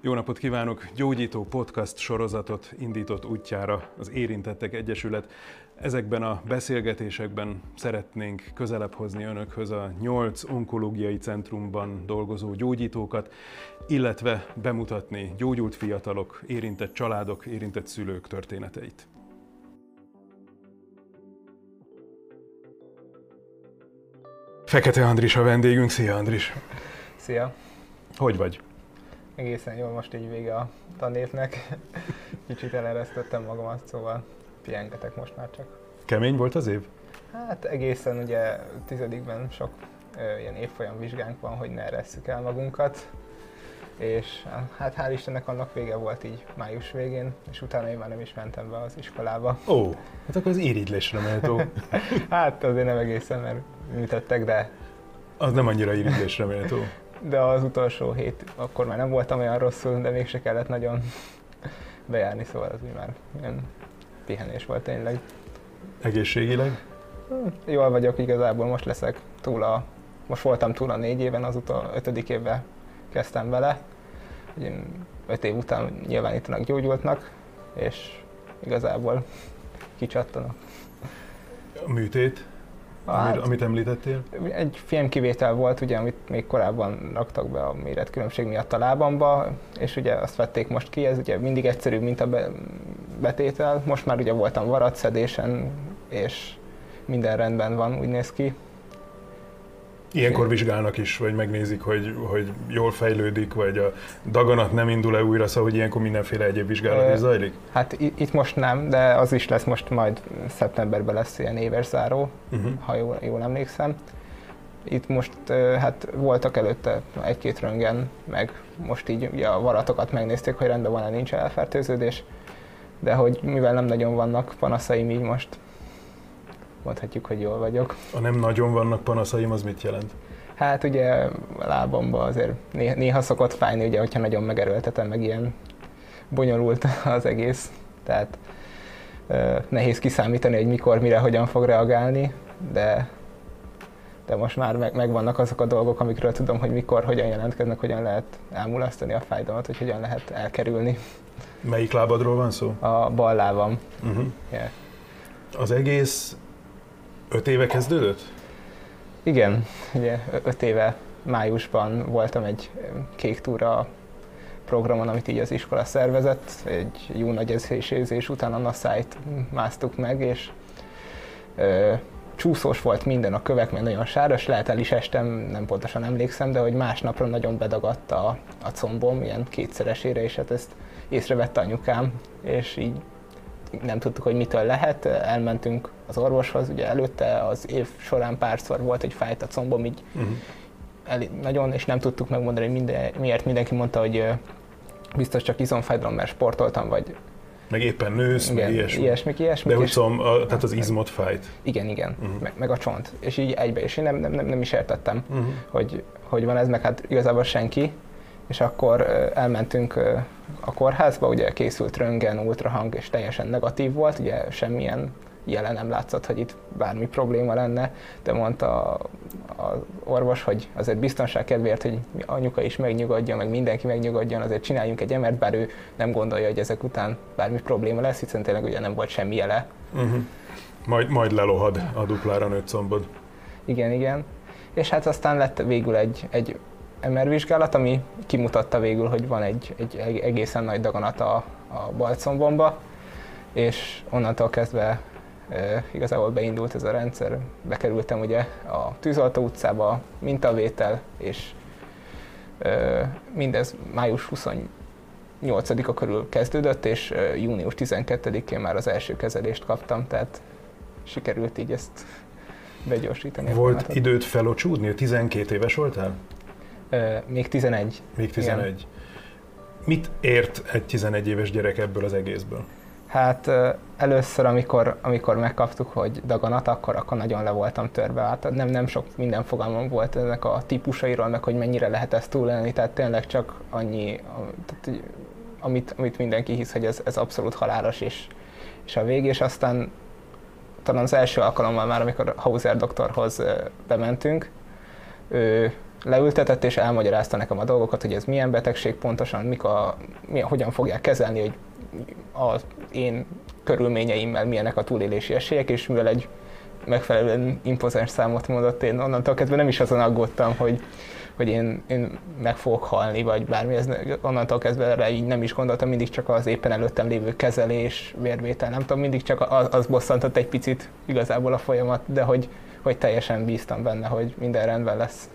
Jó napot kívánok! Gyógyító podcast sorozatot indított útjára az Érintettek Egyesület. Ezekben a beszélgetésekben szeretnénk közelebb hozni önökhöz a nyolc onkológiai centrumban dolgozó gyógyítókat, illetve bemutatni gyógyult fiatalok, érintett családok, érintett szülők történeteit. Fekete Andris a vendégünk. Szia Andris! Szia! Hogy vagy? Egészen jól most így vége a tanévnek. Kicsit eleresztettem magamat, szóval pihengetek most már csak. Kemény volt az év? Hát egészen ugye tizedikben sok ö, ilyen évfolyam vizsgánk van, hogy ne eresszük el magunkat. És hát hál' Istennek annak vége volt így május végén, és utána én már nem is mentem be az iskolába. Ó, hát akkor az irigylésre méltó. hát azért nem egészen, mert műtöttek, de Az nem annyira irigylésre méltó. De az utolsó hét, akkor már nem voltam olyan rosszul, de mégse kellett nagyon bejárni, szóval az úgy már ilyen pihenés volt tényleg. Egészségileg? Jól vagyok, igazából most leszek túl a, most voltam túl a négy éven, az utol, ötödik évben kezdtem vele. Ugye öt év után nyilvánítanak gyógyultnak, és igazából kicsattanak. A műtét, Hát- amit, amit említettél? Egy filmkivétel volt, ugye, amit még korábban raktak be a méretkülönbség miatt a lábamba, és ugye azt vették most ki, ez ugye mindig egyszerűbb, mint a be, betétel. Most már ugye voltam varatszedésen, és minden rendben van, úgy néz ki. Ilyenkor vizsgálnak is, vagy megnézik, hogy, hogy jól fejlődik, vagy a daganat nem indul-e újra, szóval hogy ilyenkor mindenféle egyéb vizsgálat is zajlik? Hát itt most nem, de az is lesz most majd szeptemberben lesz ilyen éves záró, Uh-huh. ha jól, jól emlékszem. Itt most hát voltak előtte egy-két röntgen, meg most így ugye a varatokat megnézték, hogy rendben van-e, nincs elfertőződés, de hogy mivel nem nagyon vannak panaszaim így most, mondhatjuk, hogy jól vagyok. A nem nagyon vannak panaszaim, az mit jelent? Hát ugye a lábamba azért néha, szokott fájni, ugye, hogyha nagyon megerőltetem, meg ilyen bonyolult az egész. Tehát nehéz kiszámítani, hogy mikor, mire, hogyan fog reagálni, de, de most már meg, megvannak azok a dolgok, amikről tudom, hogy mikor, hogyan jelentkeznek, hogyan lehet elmulasztani a fájdalmat, hogy hogyan lehet elkerülni. Melyik lábadról van szó? A bal lábam. Uh-huh. Yeah. Az egész öt éve kezdődött? Igen, ugye öt éve májusban voltam egy kék túra programon, amit így az iskola szervezett, egy jó nagy edzésézés után a Nasszájt másztuk meg, és ö, csúszós volt minden a kövek, mert nagyon sáros, lehet el is estem, nem pontosan emlékszem, de hogy másnapra nagyon bedagadt a, a combom, ilyen kétszeresére, és hát ezt észrevette anyukám, és így nem tudtuk, hogy mitől lehet, elmentünk az orvoshoz, ugye előtte az év során párszor volt, hogy fájt a combom, így Uh-huh. el, nagyon, és nem tudtuk megmondani, hogy minden, miért mindenki mondta, hogy biztos csak izomfájdalom, mert sportoltam, vagy Meg éppen nősz, meg ilyesmi. ilyesmik, ilyesmik. De úgy szom, a, tehát az izmot fájt. Igen, igen, uh-huh. meg, meg, a csont. És így egybe, és én nem, nem, nem, nem is értettem, Uh-huh. hogy, hogy van ez, meg hát igazából senki. És akkor elmentünk a kórházba, ugye készült röntgen, ultrahang, és teljesen negatív volt, ugye semmilyen jelen nem látszott, hogy itt bármi probléma lenne, de mondta az orvos, hogy azért biztonság kedvéért, hogy anyuka is megnyugodjon, meg mindenki megnyugodjon, azért csináljunk egy emert, bár ő nem gondolja, hogy ezek után bármi probléma lesz, hiszen tényleg ugye nem volt semmi jele. Uh-huh. Majd, majd lelohad a duplára nőtt combod. Igen, igen. És hát aztán lett végül egy, egy MR vizsgálat, ami kimutatta végül, hogy van egy, egy eg- egészen nagy daganat a, a balcombomba, és onnantól kezdve e, igazából beindult ez a rendszer. Bekerültem ugye a Tűzoltó utcába, mintavétel, és e, mindez május 28-a körül kezdődött, és e, június 12-én már az első kezelést kaptam, tehát sikerült így ezt begyorsítani. Volt időt felocsúdni? 12 éves voltál? Még 11. Még 11. Mit ért egy 11 éves gyerek ebből az egészből? Hát először, amikor, amikor megkaptuk, hogy daganat, akkor, akkor nagyon le voltam törve. Hát nem, nem sok minden fogalmam volt ennek a típusairól, meg hogy mennyire lehet ezt túlélni, tehát tényleg csak annyi, tehát, amit, amit mindenki hisz, hogy ez, ez abszolút halálos, és, és a vég, és aztán talán az első alkalommal már, amikor Hauser doktorhoz bementünk, ő leültetett és elmagyarázta nekem a dolgokat, hogy ez milyen betegség pontosan, mik a, milyen, hogyan fogják kezelni, hogy az én körülményeimmel milyenek a túlélési esélyek, és mivel egy megfelelően impozáns számot mondott, én onnantól kezdve nem is azon aggódtam, hogy, hogy én, én meg fogok halni, vagy bármi, ez onnantól kezdve erre így nem is gondoltam, mindig csak az éppen előttem lévő kezelés, vérvétel, nem tudom, mindig csak az, az bosszantott egy picit igazából a folyamat, de hogy, hogy teljesen bíztam benne, hogy minden rendben lesz.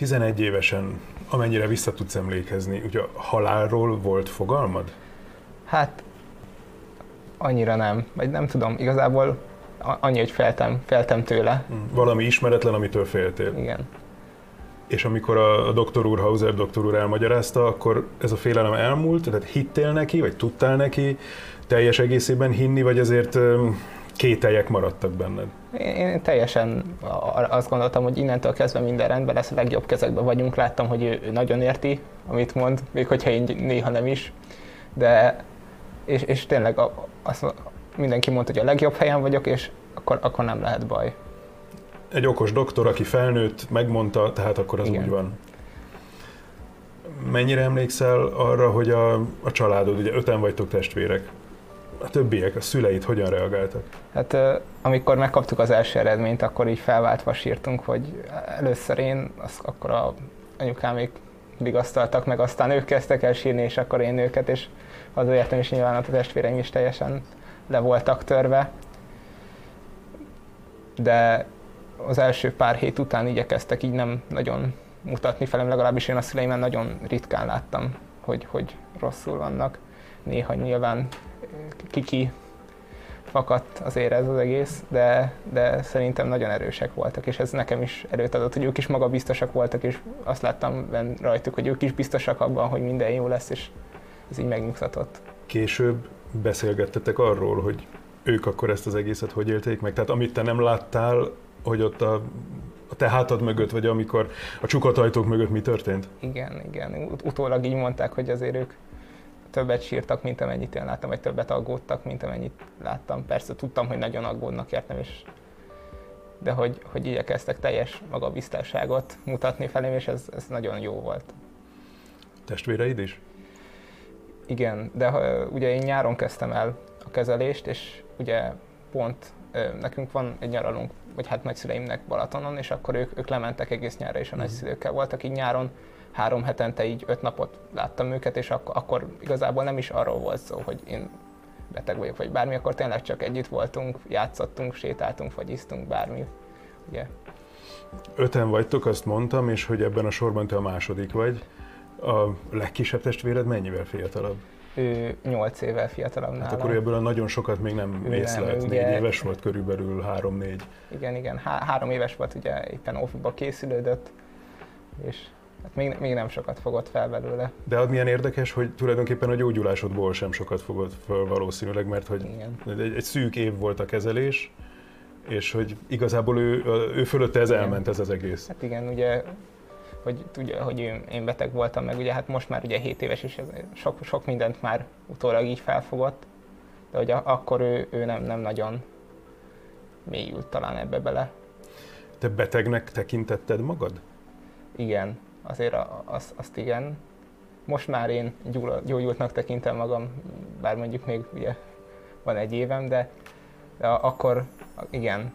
11 évesen, amennyire vissza tudsz emlékezni, ugye a halálról volt fogalmad? Hát annyira nem, vagy nem tudom, igazából annyi, hogy feltem, feltem tőle. Hm, valami ismeretlen, amitől féltél. Igen. És amikor a, a doktor úr, Hauser doktor úr elmagyarázta, akkor ez a félelem elmúlt, tehát hittél neki, vagy tudtál neki teljes egészében hinni, vagy azért kételjek maradtak benned? Én teljesen azt gondoltam, hogy innentől kezdve minden rendben lesz, a legjobb kezekben vagyunk. Láttam, hogy ő nagyon érti, amit mond, még hogyha én néha nem is. De, és, és tényleg azt, mindenki mondta, hogy a legjobb helyen vagyok, és akkor, akkor nem lehet baj. Egy okos doktor, aki felnőtt, megmondta, tehát akkor az Igen. úgy van. Mennyire emlékszel arra, hogy a, a családod, ugye öten vagytok testvérek, a többiek, a szüleid hogyan reagáltak? Hát amikor megkaptuk az első eredményt, akkor így felváltva sírtunk, hogy először én, az, akkor a anyukámék vigasztaltak meg, aztán ők kezdtek el sírni, és akkor én őket, és értem is nyilván a testvéreim is teljesen le voltak törve. De az első pár hét után igyekeztek így nem nagyon mutatni felem, legalábbis én a szüleimen nagyon ritkán láttam, hogy, hogy rosszul vannak. Néha nyilván kiki fakadt azért ez az egész, de, de szerintem nagyon erősek voltak, és ez nekem is erőt adott, hogy ők is magabiztosak voltak, és azt láttam rajtuk, hogy ők is biztosak abban, hogy minden jó lesz, és ez így megnyugtatott. Később beszélgettetek arról, hogy ők akkor ezt az egészet hogy élték meg? Tehát amit te nem láttál, hogy ott a, a te hátad mögött, vagy amikor a csukott ajtók mögött mi történt? Igen, igen. Ut- utólag így mondták, hogy azért ők többet sírtak, mint amennyit én láttam, vagy többet aggódtak, mint amennyit láttam. Persze tudtam, hogy nagyon aggódnak értem, és de hogy, hogy igyekeztek teljes magabiztosságot mutatni felém, és ez, ez nagyon jó volt. Testvéreid is? Igen, de ugye én nyáron kezdtem el a kezelést, és ugye pont nekünk van egy nyaralunk, vagy hát nagyszüleimnek Balatonon, és akkor ők, ők lementek egész nyárra, és a uh-huh. nagyszülőkkel voltak így nyáron, három hetente így öt napot láttam őket, és ak- akkor igazából nem is arról volt szó, hogy én beteg vagyok, vagy bármi, akkor tényleg csak együtt voltunk, játszottunk, sétáltunk, vagy isztunk, bármi. Ugye. Öten vagytok, azt mondtam, és hogy ebben a sorban te a második vagy. A legkisebb testvéred mennyivel fiatalabb? Ő 8 évvel fiatalabb nálam. Hát akkor ebből a nagyon sokat még nem észlelt. Négy éves volt körülbelül, három-négy. Igen, igen. Há- három éves volt, ugye éppen óviba készülődött, és Hát még, még nem sokat fogott fel belőle. De az milyen érdekes, hogy tulajdonképpen a gyógyulásodból sem sokat fogott fel valószínűleg, mert hogy egy, egy szűk év volt a kezelés, és hogy igazából ő, ő fölötte ez igen. elment ez az egész. Hát igen, ugye hogy tudja, hogy én beteg voltam, meg ugye hát most már ugye 7 éves, és sok, sok mindent már utólag így felfogott, de hogy akkor ő, ő nem, nem nagyon mélyült talán ebbe bele. Te betegnek tekintetted magad? Igen, azért az, azt igen. Most már én gyógyultnak tekintem magam, bár mondjuk még ugye van egy évem, de, de akkor igen,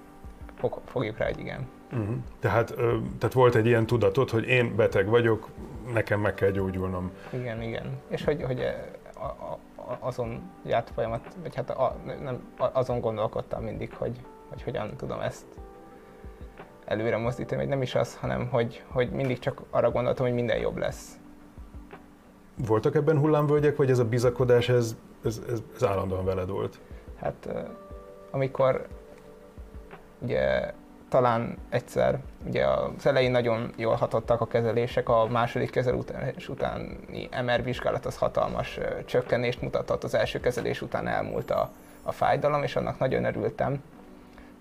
fog, fogjuk rá, hogy igen. Uh-huh. Tehát, ö, tehát volt egy ilyen tudatod, hogy én beteg vagyok, nekem meg kell gyógyulnom. Igen, igen. És hogy, hogy a, a, azon járt folyamat, vagy hát a, nem, azon gondolkodtam mindig, hogy, hogy hogyan tudom ezt előre mozdítani, vagy nem is az, hanem hogy, hogy mindig csak arra gondoltam, hogy minden jobb lesz. Voltak ebben hullámvölgyek, vagy ez a bizakodás, ez, ez, ez, ez állandóan veled volt? Hát amikor ugye talán egyszer, ugye az elején nagyon jól hatottak a kezelések, a második kezelés utáni MR vizsgálat az hatalmas csökkenést mutatott, az első kezelés után elmúlt a, a fájdalom, és annak nagyon örültem,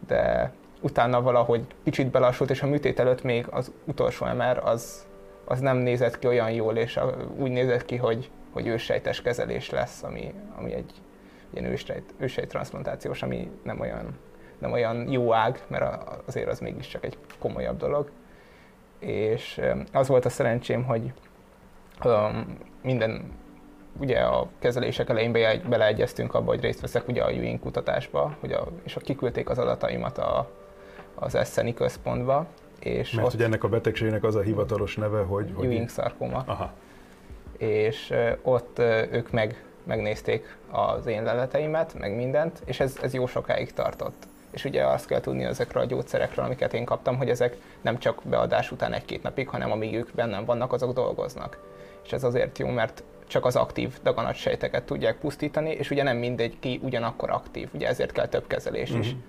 de utána valahogy kicsit belassult, és a műtét előtt még az utolsó MR az, az nem nézett ki olyan jól, és úgy nézett ki, hogy, hogy őssejtes kezelés lesz, ami, ami egy ilyen ősejt, ősejt transplantációs, ami nem olyan nem olyan jó ág, mert azért az mégiscsak egy komolyabb dolog. És az volt a szerencsém, hogy minden ugye a kezelések elején beleegyeztünk abba, hogy részt veszek ugye a Ewing kutatásba, hogy a, és a kiküldték az adataimat a, az Esseni központba. És Mert ott hogy ennek a betegségnek az a hivatalos neve, hogy... Ewing szarkoma. Aha. És ott ők meg, megnézték az én leleteimet, meg mindent, és ez, ez jó sokáig tartott. És ugye azt kell tudni ezekről a gyógyszerekről, amiket én kaptam, hogy ezek nem csak beadás után egy-két napig, hanem amíg ők bennem vannak, azok dolgoznak. És ez azért jó, mert csak az aktív daganatsejteket tudják pusztítani, és ugye nem mindegy ki ugyanakkor aktív, ugye ezért kell több kezelés is. Uh-huh.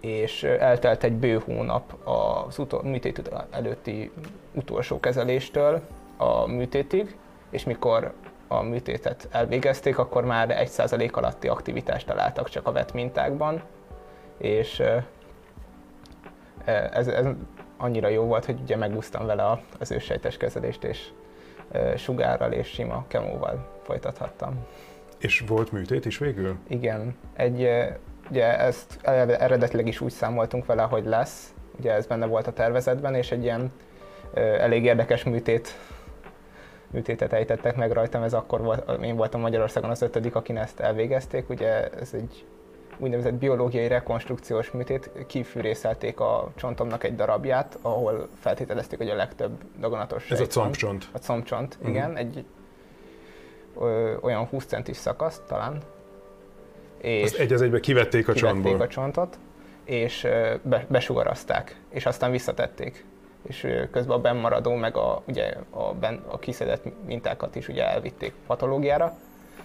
És eltelt egy bő hónap az utol, műtét előtti utolsó kezeléstől a műtétig, és mikor a műtétet elvégezték, akkor már 1% alatti aktivitást találtak csak a vett mintákban, és ez, ez annyira jó volt, hogy ugye megúsztam vele az ősejtes kezelést, és sugárral és sima kemóval folytathattam. És volt műtét is végül? Igen. Egy, ugye ezt eredetileg is úgy számoltunk vele, hogy lesz, ugye ez benne volt a tervezetben, és egy ilyen elég érdekes műtét műtétet ejtettek meg rajtam, ez akkor volt, én voltam Magyarországon az ötödik, akin ezt elvégezték, ugye ez egy úgynevezett biológiai rekonstrukciós műtét, kifűrészelték a csontomnak egy darabját, ahol feltételezték, hogy a legtöbb daganatos Ez a combcsont. A combcsont, uh-huh. igen, egy ö, olyan 20 centis szakasz talán. És Azt egy az egybe kivették a kivették csontból. a csontot, és be, besugarazták, és aztán visszatették és közben a bennmaradó, meg a, ugye a, ben, a kiszedett mintákat is ugye elvitték patológiára,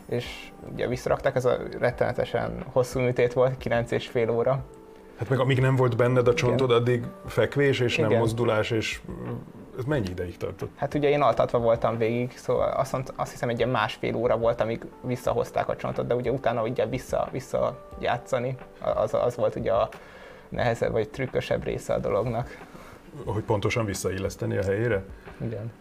és ugye visszarakták, ez a rettenetesen hosszú műtét volt, 9 és fél óra. Hát meg amíg nem volt benned a csontod, Igen. addig fekvés és Igen. nem mozdulás, és ez mennyi ideig tartott? Hát ugye én altatva voltam végig, szóval azt, azt hiszem egy ilyen másfél óra volt, amíg visszahozták a csontot, de ugye utána ugye vissza, vissza játszani, az, az volt ugye a nehezebb vagy trükkösebb része a dolognak. Hogy pontosan visszailleszteni a helyére? Igen.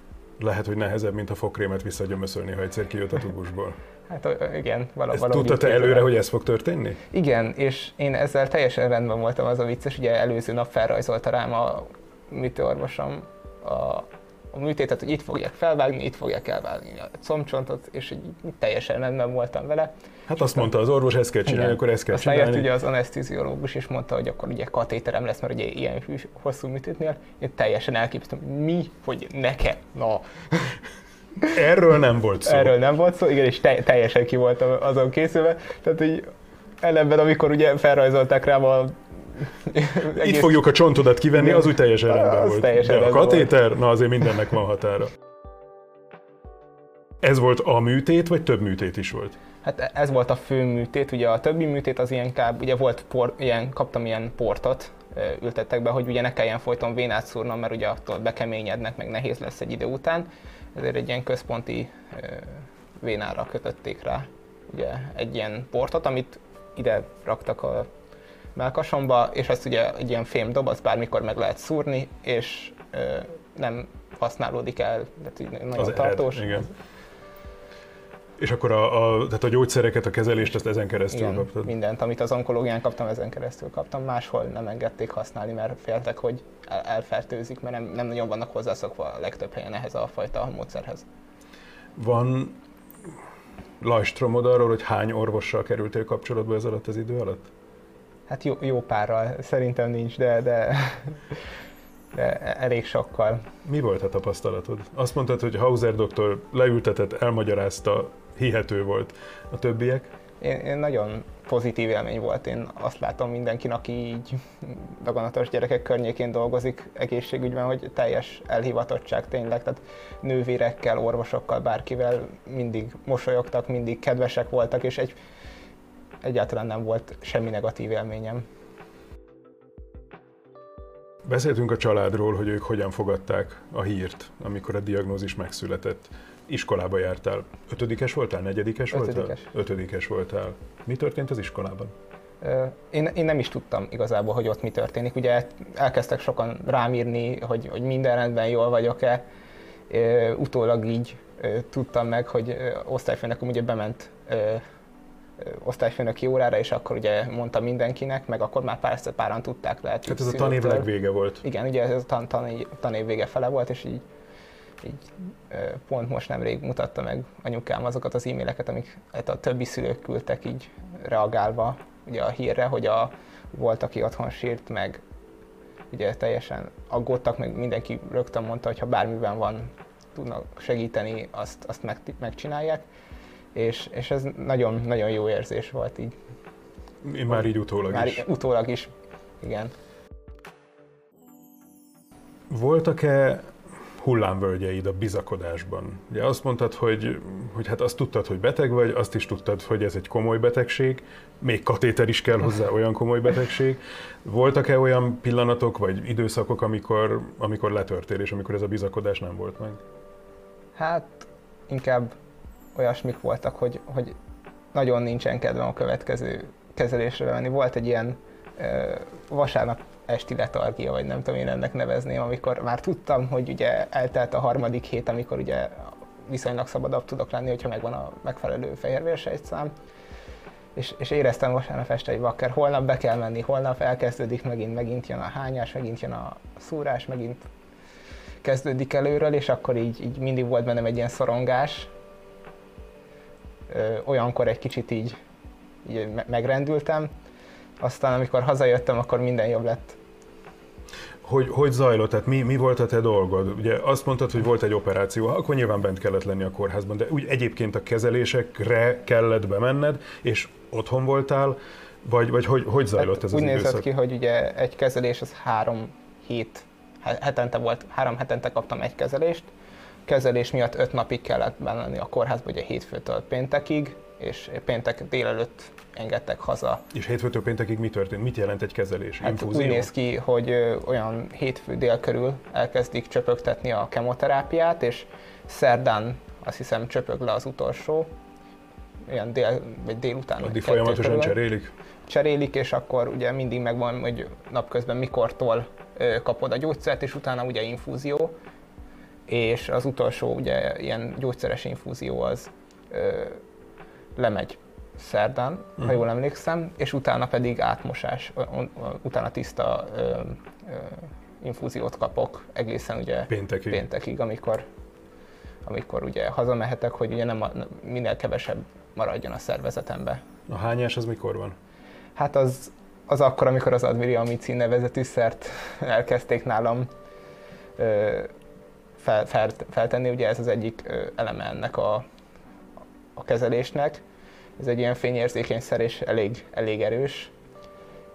Lehet, hogy nehezebb, mint a fokrémet visszagyömöszölni, ha egyszer kijött a tubusból. Hát igen, vala, valahogy. Tudtad te előre, hogy ez fog történni? Igen, és én ezzel teljesen rendben voltam, az a vicces, ugye előző nap felrajzolta rám a műtőorvosom a, a műtétet, hogy itt fogják felvágni, itt fogják elvágni a combcsontot, és így teljesen rendben voltam vele. Hát azt mondta az orvos, ezt kell csinálni, igen. akkor ezt kell Aztán csinálni. Aztán ugye az anesztiziológus is mondta, hogy akkor ugye katéterem lesz, mert ugye ilyen hosszú műtétnél. Én teljesen elképzeltem, mi, hogy nekem, na. Erről nem volt szó. Erről nem volt szó, igen, és te- teljesen ki voltam azon készülve. Tehát így ellenben, amikor ugye felrajzolták rám a egész... Itt fogjuk a csontodat kivenni, az úgy teljesen rendben volt. Teljesen De a katéter, volt. na azért mindennek van határa. Ez volt a műtét, vagy több műtét is volt? Hát ez volt a fő műtét, ugye a többi műtét az ilyen kb, ugye volt por, ilyen, kaptam ilyen portot, ültettek be, hogy ugye ne kelljen folyton vénát szúrnom, mert ugye attól bekeményednek, meg nehéz lesz egy idő után. Ezért egy ilyen központi vénára kötötték rá ugye egy ilyen portot, amit ide raktak a melkasomba, és ezt ugye egy ilyen fém dob, azt bármikor meg lehet szúrni, és nem használódik el, tehát nagyon az tartós. Ed, igen. És akkor a, a, tehát a gyógyszereket, a kezelést ezt ezen keresztül Igen, kaptad? mindent, amit az onkológián kaptam, ezen keresztül kaptam. Máshol nem engedték használni, mert féltek, hogy elfertőzik, mert nem, nem nagyon vannak hozzászokva a legtöbb helyen ehhez a fajta módszerhez. Van lajstromod arról, hogy hány orvossal kerültél kapcsolatba ez alatt az idő alatt? Hát jó, jó párral, szerintem nincs, de, de, de elég sokkal. Mi volt a tapasztalatod? Azt mondtad, hogy Hauser doktor leültetett, elmagyarázta, hihető volt. A többiek? Én, én nagyon pozitív élmény volt. Én azt látom mindenkin, aki így daganatos gyerekek környékén dolgozik egészségügyben, hogy teljes elhivatottság tényleg. Tehát nővérekkel, orvosokkal, bárkivel mindig mosolyogtak, mindig kedvesek voltak, és egy, egyáltalán nem volt semmi negatív élményem. Beszéltünk a családról, hogy ők hogyan fogadták a hírt, amikor a diagnózis megszületett. Iskolába jártál. Ötödikes voltál? Negyedikes Ötödikes. voltál? Ötödikes voltál. Mi történt az iskolában? Én, én nem is tudtam igazából, hogy ott mi történik. Ugye elkezdtek sokan rám írni, hogy, hogy minden rendben jól vagyok-e. Utólag így tudtam meg, hogy osztályfőnököm ugye bement osztályfőnöki órára, és akkor ugye mondta mindenkinek, meg akkor már persze páran tudták lehet. Hát ez a tanév legvége volt. Igen, ugye ez a tan, tan, tanév vége fele volt, és így, így pont most nemrég mutatta meg anyukám azokat az e-maileket, amik hát a többi szülők küldtek így reagálva ugye a hírre, hogy a, volt, aki otthon sírt, meg ugye teljesen aggódtak, meg mindenki rögtön mondta, hogy ha bármiben van, tudnak segíteni, azt, azt meg, megcsinálják. És, és ez nagyon, nagyon jó érzés volt így. Én már így utólag már is. utólag is, igen. Voltak-e hullámvölgyeid a bizakodásban? Ugye azt mondtad, hogy, hogy hát azt tudtad, hogy beteg vagy, azt is tudtad, hogy ez egy komoly betegség, még katéter is kell hozzá, olyan komoly betegség. Voltak-e olyan pillanatok vagy időszakok, amikor, amikor letörtél, és amikor ez a bizakodás nem volt meg? Hát inkább olyasmik voltak, hogy, hogy nagyon nincsen kedvem a következő kezelésre menni. Volt egy ilyen ö, vasárnap esti letargia, vagy nem tudom én ennek nevezném, amikor már tudtam, hogy ugye eltelt a harmadik hét, amikor ugye viszonylag szabadabb tudok lenni, hogyha megvan a megfelelő fehérvérsejtszám. És, és éreztem vasárnap este egy vakker, holnap be kell menni, holnap elkezdődik megint, megint jön a hányás, megint jön a szúrás, megint kezdődik előről, és akkor így, így mindig volt bennem egy ilyen szorongás. Olyankor egy kicsit így, így megrendültem, aztán amikor hazajöttem, akkor minden jobb lett. Hogy, hogy zajlott? Tehát mi, mi volt a te dolgod? Ugye azt mondtad, hogy volt egy operáció, akkor nyilván bent kellett lenni a kórházban, de úgy egyébként a kezelésekre kellett bemenned, és otthon voltál, vagy, vagy hogy, hogy zajlott hát ez úgy az nézett időszak? ki, hogy ugye egy kezelés az három hét, hetente volt, három hetente kaptam egy kezelést, kezelés miatt öt napig kellett lenni a kórházban, ugye hétfőtől péntekig, és péntek délelőtt engedtek haza. És hétfőtől péntekig mi történt? Mit jelent egy kezelés? Hát Infúzió? úgy néz ki, hogy olyan hétfő dél körül elkezdik csöpögtetni a kemoterápiát, és szerdán azt hiszem csöpög le az utolsó, olyan dél, vagy délután. Addig folyamatosan körül. cserélik? Cserélik, és akkor ugye mindig megvan, hogy napközben mikortól kapod a gyógyszert, és utána ugye infúzió, és az utolsó ugye ilyen gyógyszeres infúzió az ö, lemegy szerdán, uh-huh. ha Mhm. jól emlékszem, és utána pedig átmosás, utána tiszta ö, ö, infúziót kapok egészen ugye Péntekig. péntekig, amikor, amikor ugye hazamehetek, hogy ugye nem a, minél kevesebb maradjon a szervezetembe. A hányás az mikor van? Hát az, az akkor, amikor az admiriamicin nevezetű szert elkezdték nálam ö, fel, fel, feltenni, ugye ez az egyik eleme ennek a, a kezelésnek. Ez egy ilyen fényérzékeny szer és elég, elég erős.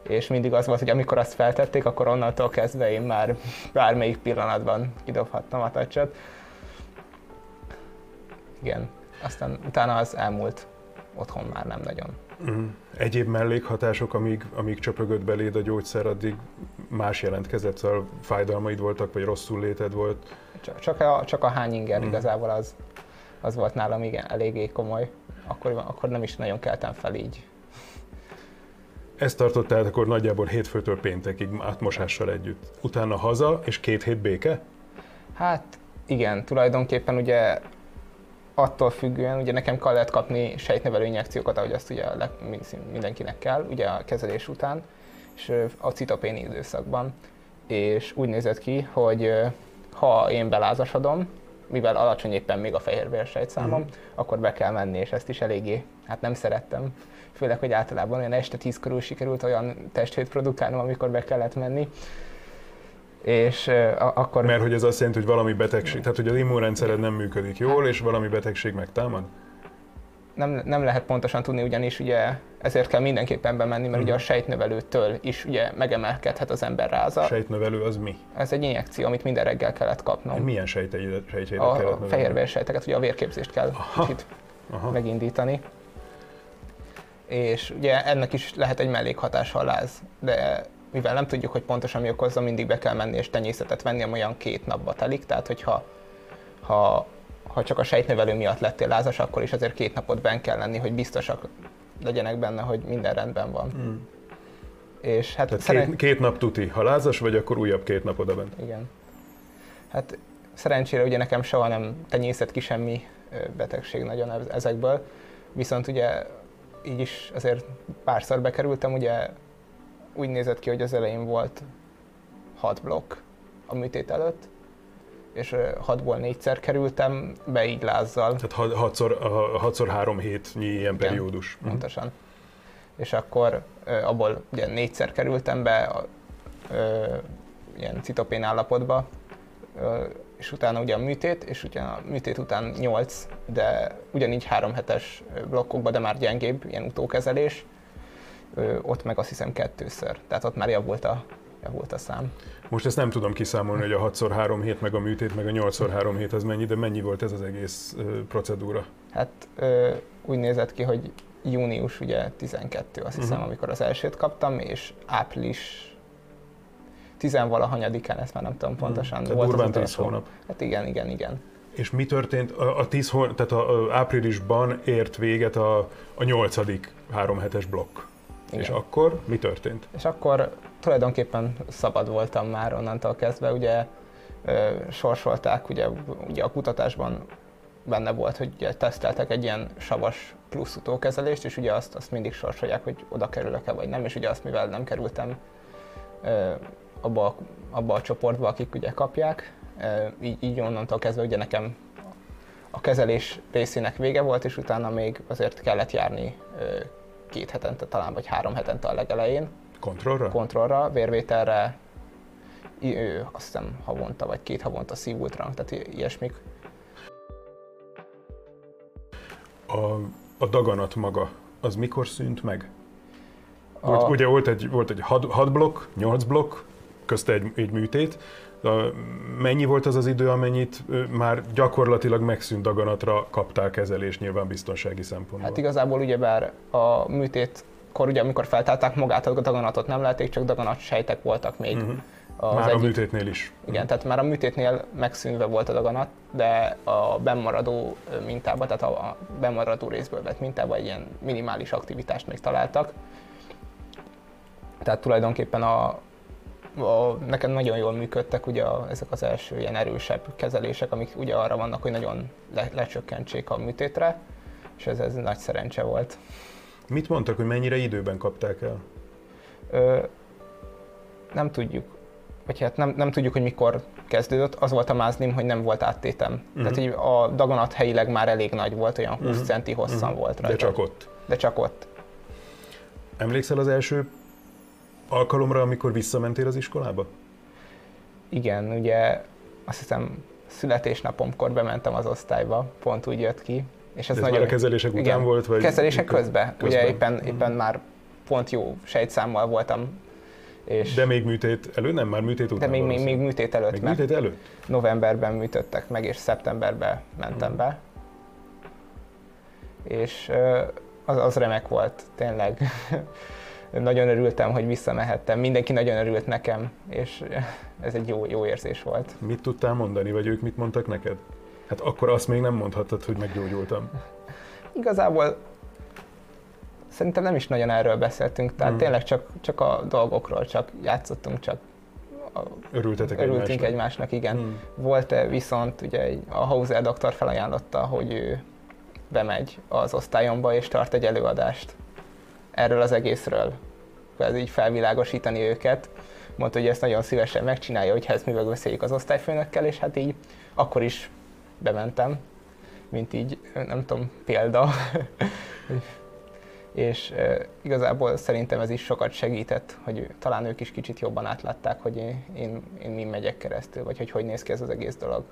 És mindig az volt, hogy amikor azt feltették, akkor onnantól kezdve én már bármelyik pillanatban kidobhattam a tacsot. Igen. Aztán utána az elmúlt. Otthon már nem nagyon. Uh-huh. Egyéb mellékhatások, amíg, amíg csöpögött beléd a gyógyszer, addig más jelentkezett, szóval fájdalmaid voltak, vagy rosszul léted volt? Csak, csak, a, csak a hány inger Mhm. igazából az, az volt nálam igen, eléggé komoly. Akkor, akkor nem is nagyon keltem fel így. Ezt tartott tehát akkor nagyjából hétfőtől péntekig átmosással együtt. Utána haza, és két hét béke? Hát igen, tulajdonképpen ugye attól függően, ugye nekem kellett kapni sejtnevelő injekciókat, ahogy azt ugye mindenkinek kell, ugye a kezelés után, és a citopéni időszakban. És úgy nézett ki, hogy ha én belázasodom, mivel alacsony éppen még a fehérvérsejtszámom, Mhm. akkor be kell menni, és ezt is eléggé, hát nem szerettem. Főleg, hogy általában olyan este 10 körül sikerült olyan testhőt produkálnom, amikor be kellett menni. És a- akkor... Mert hogy ez azt jelenti, hogy valami betegség, tehát hogy az immunrendszered nem működik jól, és valami betegség megtámad? Nem, nem lehet pontosan tudni, ugyanis ugye ezért kell mindenképpen bemenni, mert ugye a sejtnövelőtől is ugye megemelkedhet az ember ráza. Sejtnövelő az mi? Ez egy injekció, amit minden reggel kellett kapnom. Milyen sejteidet, sejtjeidet kellett A növelni? fehérvérsejteket, ugye a vérképzést kell Aha. kicsit Aha. megindítani. És ugye ennek is lehet egy mellékhatása a láz, de mivel nem tudjuk, hogy pontosan mi okozza, mindig be kell menni és tenyészetet venni, olyan két napba telik, tehát hogyha ha, ha csak a sejtnövelő miatt lettél lázas, akkor is azért két napot benn kell lenni, hogy biztosak legyenek benne, hogy minden rendben van. Mm. És hát Tehát szeren- két, két nap tuti. Ha lázas vagy, akkor újabb két nap odabent. Igen. Hát szerencsére ugye nekem soha nem tenyészett ki semmi betegség nagyon ez- ezekből, viszont ugye így is azért párszor bekerültem, ugye úgy nézett ki, hogy az elején volt hat blokk a műtét előtt, és hatból négyszer kerültem be így lázzal. Tehát hatszor, hatszor három hétnyi ilyen Igen, periódus. Mhm. Pontosan. És akkor abból ugye négyszer kerültem be ö, ilyen citopén állapotba, ö, és utána ugye a műtét, és ugye a műtét után 8, de ugyanígy három hetes blokkokba, de már gyengébb, ilyen utókezelés, ö, ott meg azt hiszem kettőször. Tehát ott már javult a, javult a szám. Most ezt nem tudom kiszámolni, hogy a 6x3 hét, meg a műtét, meg a 8x3 hét az mennyi, de mennyi volt ez az egész procedúra? Hát úgy nézett ki, hogy június ugye 12, azt hiszem, uh-huh. amikor az elsőt kaptam, és április tizenvalahanyadikán, ezt már nem tudom pontosan. Tehát volt durván 10 hónap. Hát igen, igen, igen. És mi történt? A, a 10 hónap, tehát a, a áprilisban ért véget a, a 8. három hetes blokk. Igen. És akkor mi történt? És akkor tulajdonképpen szabad voltam már onnantól kezdve, ugye ö, sorsolták, ugye, ugye a kutatásban benne volt, hogy ugye teszteltek egy ilyen savas plusz utókezelést, és ugye azt, azt mindig sorsolják, hogy oda kerülök-e vagy nem, és ugye azt, mivel nem kerültem abba, a, abba a csoportba, akik ugye kapják, így, így onnantól kezdve ugye nekem a kezelés részének vége volt, és utána még azért kellett járni két hetente talán, vagy három hetente a legelején. Kontrollra? Kontrollra, vérvételre, ő, azt hiszem havonta, vagy két havonta szívultra, tehát ilyesmik. A, a daganat maga, az mikor szűnt meg? A... Úgy, ugye volt egy, volt egy 6 blokk, 8 blokk, közte egy, egy műtét, Mennyi volt az az idő, amennyit már gyakorlatilag megszűnt daganatra kaptál kezelés nyilván biztonsági szempontból? Hát igazából ugyebár a műtét kor, ugye, amikor feltálták magát a daganatot nem lehetik, csak daganat sejtek voltak még. Uh-huh. Az már egyik, a műtétnél is. Igen, uh-huh. tehát már a műtétnél megszűnve volt a daganat, de a bemaradó mintában, tehát a bemaradó részből vett mintában egy ilyen minimális aktivitást még találtak. Tehát tulajdonképpen a, a, nekem nagyon jól működtek ugye a, ezek az első ilyen erősebb kezelések, amik ugye arra vannak, hogy nagyon le, lecsökkentsék a műtétre, és ez, ez nagy szerencse volt. Mit mondtak, hogy mennyire időben kapták el? Ö, nem tudjuk. Vagy hát nem, nem tudjuk, hogy mikor kezdődött. Az volt a mázlim, hogy nem volt áttétem. Uh-huh. Tehát így a daganat helyileg már elég nagy volt, olyan 20 uh-huh. centi hosszan uh-huh. volt rajta. De csak ott. De csak ott. Emlékszel az első alkalomra, amikor visszamentél az iskolába? Igen, ugye azt hiszem születésnapomkor bementem az osztályba, pont úgy jött ki. És ez, ez nagyon, már a kezelések igen, után volt? Vagy kezelések közben. közben. Ugye éppen, éppen már pont jó sejtszámmal voltam. És de még műtét előtt, nem már műtét után? De még, még, még műtét előtt. Még műtét előtt? Novemberben műtöttek meg, és szeptemberben mentem hmm. be. És az, az remek volt, tényleg. nagyon örültem, hogy visszamehettem. Mindenki nagyon örült nekem, és ez egy jó, jó érzés volt. Mit tudtál mondani, vagy ők mit mondtak neked? Hát akkor azt még nem mondhattad, hogy meggyógyultam. Igazából szerintem nem is nagyon erről beszéltünk, tehát hmm. tényleg csak, csak a dolgokról, csak játszottunk, csak a, Örültetek örültünk egymásnak, egymásnak igen. Hmm. Volt -e viszont, ugye a Hauser doktor felajánlotta, hogy ő bemegy az osztályomba és tart egy előadást erről az egészről, ez így felvilágosítani őket. Mondta, hogy ezt nagyon szívesen megcsinálja, hogyha ezt mi megbeszéljük az osztályfőnökkel, és hát így akkor is bementem, mint így, nem tudom, példa. és igazából szerintem ez is sokat segített, hogy talán ők is kicsit jobban átlátták, hogy én, én, én mi megyek keresztül, vagy hogy hogy néz ki ez az egész dolog.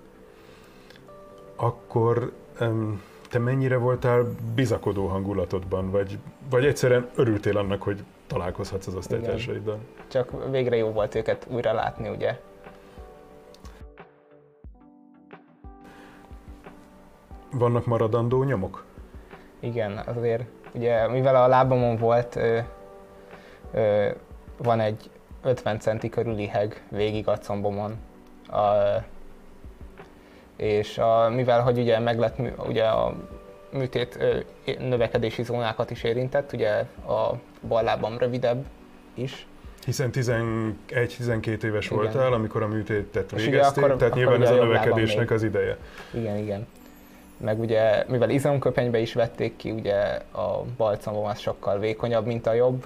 Akkor um te mennyire voltál bizakodó hangulatodban, vagy, vagy egyszerűen örültél annak, hogy találkozhatsz az osztálytársaiddal? Csak végre jó volt őket újra látni, ugye? Vannak maradandó nyomok? Igen, azért ugye mivel a lábamon volt, ö, ö, van egy 50 centi körüli heg végig a combomon. A, és a, mivel hogy ugye meg lett, ugye a műtét növekedési zónákat is érintett, ugye a bal lábam rövidebb is. Hiszen 11-12 éves Igen. voltál, amikor a műtétet végeztél, tehát akkor nyilván ez a növekedésnek az ideje. Igen, igen. Meg ugye, mivel izomköpenybe is vették ki, ugye a balcomom az sokkal vékonyabb, mint a jobb,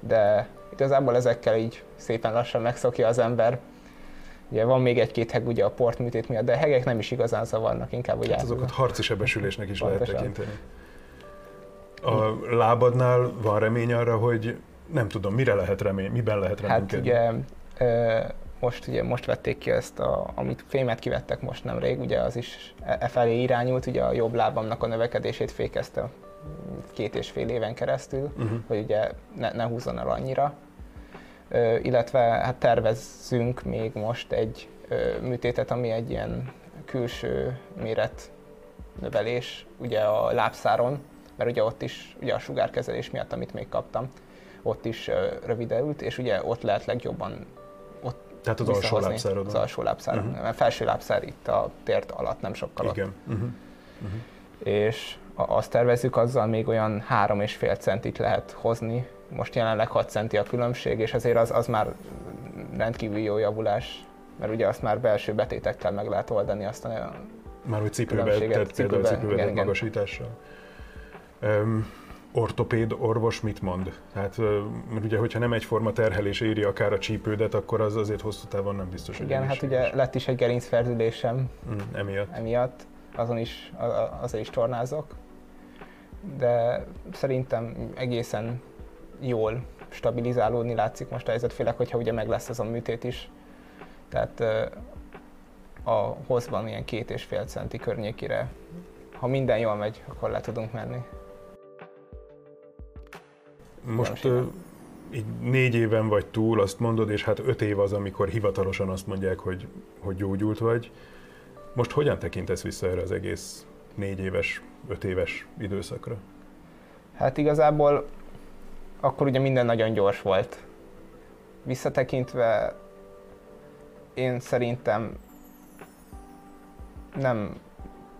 de igazából ezekkel így szépen lassan megszokja az ember. Ugye van még egy-két heg ugye a portműtét miatt, de hegek nem is igazán zavarnak, inkább ugye. Hát azokat harci sebesülésnek is lehet tekinteni. A lábadnál van remény arra, hogy nem tudom, mire lehet remény, miben lehet reménykedni? Hát ugye most, ugye most vették ki ezt, a, amit fémet kivettek most nemrég, ugye az is e, e felé irányult, ugye a jobb lábamnak a növekedését fékezte két és fél éven keresztül, uh-huh. hogy ugye ne, ne húzzon el annyira. Ö, illetve hát tervezzünk még most egy ö, műtétet, ami egy ilyen külső méret növelés, ugye a lábszáron, mert ugye ott is ugye a sugárkezelés miatt, amit még kaptam, ott is ö, rövidelült, és ugye ott lehet legjobban tehát az alsó lábszárodon. Az alsó lábszáron, uh-huh. mert felső lábszár itt a tért alatt, nem sokkal Igen. ott. Uh-huh. Uh-huh. És azt tervezzük, azzal még olyan 3,5 centit lehet hozni. Most jelenleg 6 centi a különbség, és azért az, az már rendkívül jó javulás, mert ugye azt már belső betétekkel meg lehet oldani azt a Már hogy cipőbe, tehát cipőbe, cipőbe magasítással. Um, ortopéd orvos mit mond? Hát, mert ugye, hogyha nem egyforma terhelés éri akár a csípődet, akkor az azért hosszú távon nem biztos, hogy Igen, hát ugye lett is egy gerincfertőzésem. Mm, emiatt. Emiatt. Azon is, azért is tornázok. De szerintem egészen jól stabilizálódni látszik most a helyzet, főleg, hogyha ugye meg lesz ez a műtét is. Tehát a hozban ilyen két és fél centi környékére, ha minden jól megy, akkor le tudunk menni. Most uh, így négy éven vagy túl, azt mondod, és hát öt év az, amikor hivatalosan azt mondják, hogy, hogy gyógyult vagy. Most hogyan tekintesz vissza erre az egész négy éves, öt éves időszakra? Hát igazából akkor ugye minden nagyon gyors volt. Visszatekintve én szerintem nem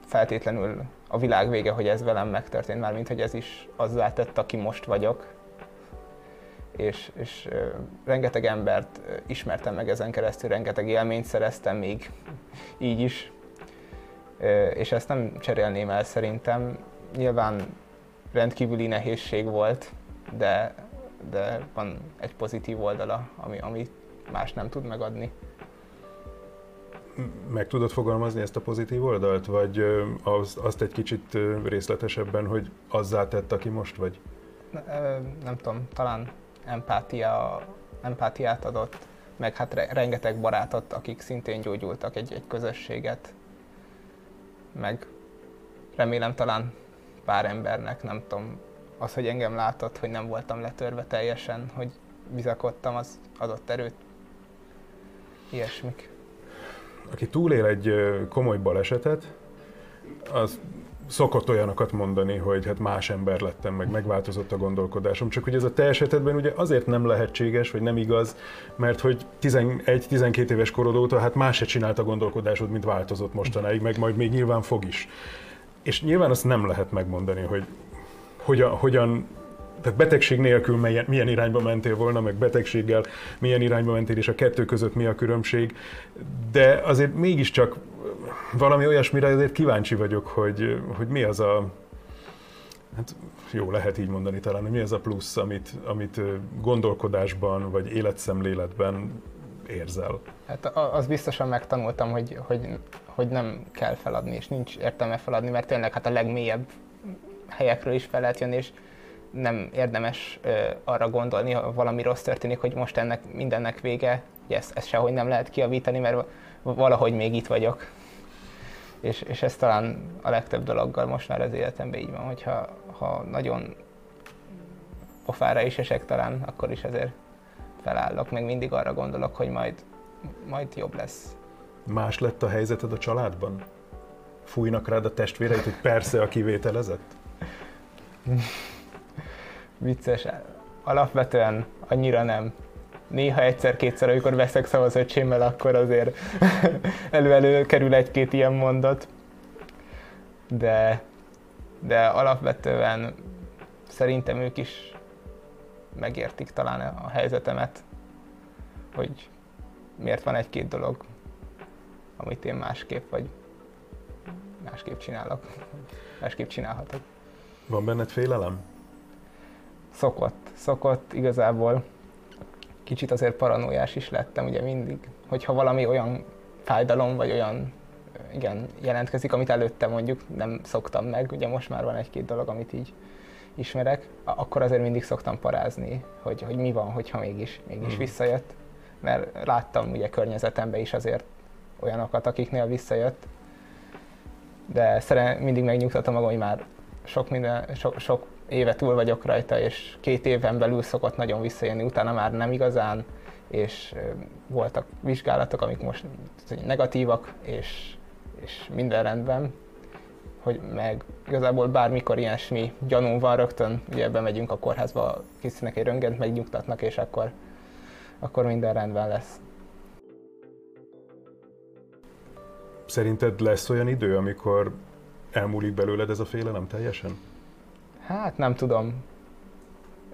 feltétlenül a világ vége, hogy ez velem megtörtént, már mint hogy ez is azzá tett, aki most vagyok és, és rengeteg embert ismertem meg ezen keresztül, rengeteg élményt szereztem még így is, és ezt nem cserélném el szerintem. Nyilván rendkívüli nehézség volt, de, de van egy pozitív oldala, ami, ami más nem tud megadni. Meg tudod fogalmazni ezt a pozitív oldalt, vagy az, azt egy kicsit részletesebben, hogy azzá tett, aki most vagy? Nem tudom, talán empátia, empátiát adott, meg hát rengeteg barátot, akik szintén gyógyultak, egy, egy közösséget, meg remélem talán pár embernek, nem tudom, az, hogy engem látott, hogy nem voltam letörve teljesen, hogy bizakodtam, az adott erőt. Ilyesmik. Aki túlél egy komoly balesetet, az szokott olyanokat mondani, hogy hát más ember lettem, meg megváltozott a gondolkodásom. Csak hogy ez a te esetedben ugye azért nem lehetséges, vagy nem igaz, mert hogy 11-12 éves korod óta hát más se csinált a gondolkodásod, mint változott mostanáig, meg majd még nyilván fog is. És nyilván azt nem lehet megmondani, hogy hogyan, hogyan tehát betegség nélkül milyen, milyen irányba mentél volna, meg betegséggel milyen irányba mentél, és a kettő között mi a különbség. De azért mégiscsak valami olyasmire azért kíváncsi vagyok, hogy, hogy mi az a, hát jó, lehet így mondani talán, hogy mi az a plusz, amit, amit gondolkodásban vagy életszemléletben érzel? Hát az biztosan megtanultam, hogy, hogy, hogy nem kell feladni, és nincs értelme feladni, mert tényleg hát a legmélyebb helyekről is fel lehet jönni, és nem érdemes arra gondolni, ha valami rossz történik, hogy most ennek mindennek vége, hogy ezt, ezt sehogy nem lehet kiavítani, mert valahogy még itt vagyok. És, és ez talán a legtöbb dologgal most már az életemben így van, hogyha ha nagyon pofára is esek talán, akkor is azért felállok, meg mindig arra gondolok, hogy majd, majd jobb lesz. Más lett a helyzeted a családban? Fújnak rád a testvéreid, hogy persze a kivételezett? Vicces. Alapvetően annyira nem. Néha egyszer-kétszer, amikor veszek szavaz öcsémmel, akkor azért elő-elő kerül egy-két ilyen mondat. De, de alapvetően szerintem ők is megértik talán a helyzetemet, hogy miért van egy-két dolog, amit én másképp vagy másképp csinálok, másképp csinálhatok. Van benned félelem? Szokott, szokott igazából. Kicsit azért paranoiás is lettem ugye mindig, hogyha valami olyan fájdalom vagy olyan igen, jelentkezik, amit előtte mondjuk nem szoktam meg, ugye most már van egy-két dolog, amit így ismerek, akkor azért mindig szoktam parázni, hogy, hogy mi van, hogyha mégis, mégis mm. visszajött. Mert láttam ugye környezetemben is azért olyanokat, akiknél visszajött, de szeren mindig megnyugtatom magam, hogy már sok, minden, sok, sok éve túl vagyok rajta, és két éven belül szokott nagyon visszajönni, utána már nem igazán, és voltak vizsgálatok, amik most negatívak, és, és minden rendben, hogy meg igazából bármikor ilyesmi gyanú van rögtön, ugye megyünk a kórházba, készítenek egy röngent, megnyugtatnak, és akkor, akkor minden rendben lesz. Szerinted lesz olyan idő, amikor elmúlik belőled ez a félelem teljesen? Hát nem tudom.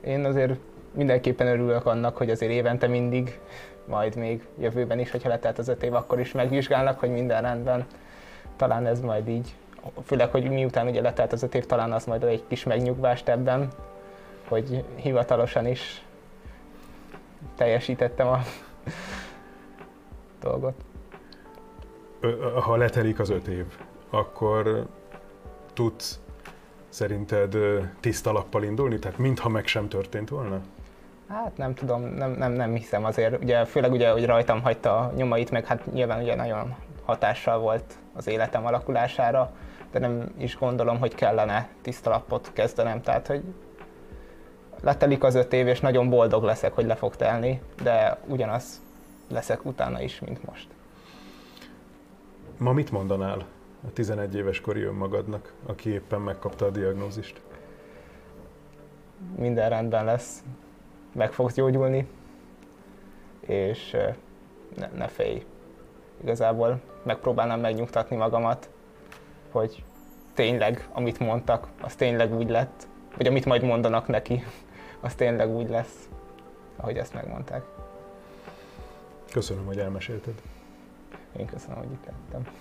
Én azért mindenképpen örülök annak, hogy azért évente mindig, majd még jövőben is, hogyha letelt az öt év, akkor is megvizsgálnak, hogy minden rendben. Talán ez majd így, főleg, hogy miután ugye letelt az öt év, talán az majd egy kis megnyugvást ebben, hogy hivatalosan is teljesítettem a dolgot. Ha letelik az öt év, akkor tudsz szerinted tiszta lappal indulni? Tehát mintha meg sem történt volna? Hát nem tudom, nem, nem, nem hiszem azért. Ugye, főleg ugye, hogy rajtam hagyta a nyomait, meg hát nyilván ugye nagyon hatással volt az életem alakulására, de nem is gondolom, hogy kellene tiszta lappot kezdenem. Tehát, hogy letelik az öt év, és nagyon boldog leszek, hogy le fog telni, de ugyanaz leszek utána is, mint most. Ma mit mondanál a 11 éves kori önmagadnak, aki éppen megkapta a diagnózist? Minden rendben lesz, meg fogsz gyógyulni, és ne, ne félj. Igazából megpróbálnám megnyugtatni magamat, hogy tényleg, amit mondtak, az tényleg úgy lett, vagy amit majd mondanak neki, az tényleg úgy lesz, ahogy ezt megmondták. Köszönöm, hogy elmesélted. Én köszönöm, hogy itt lettem.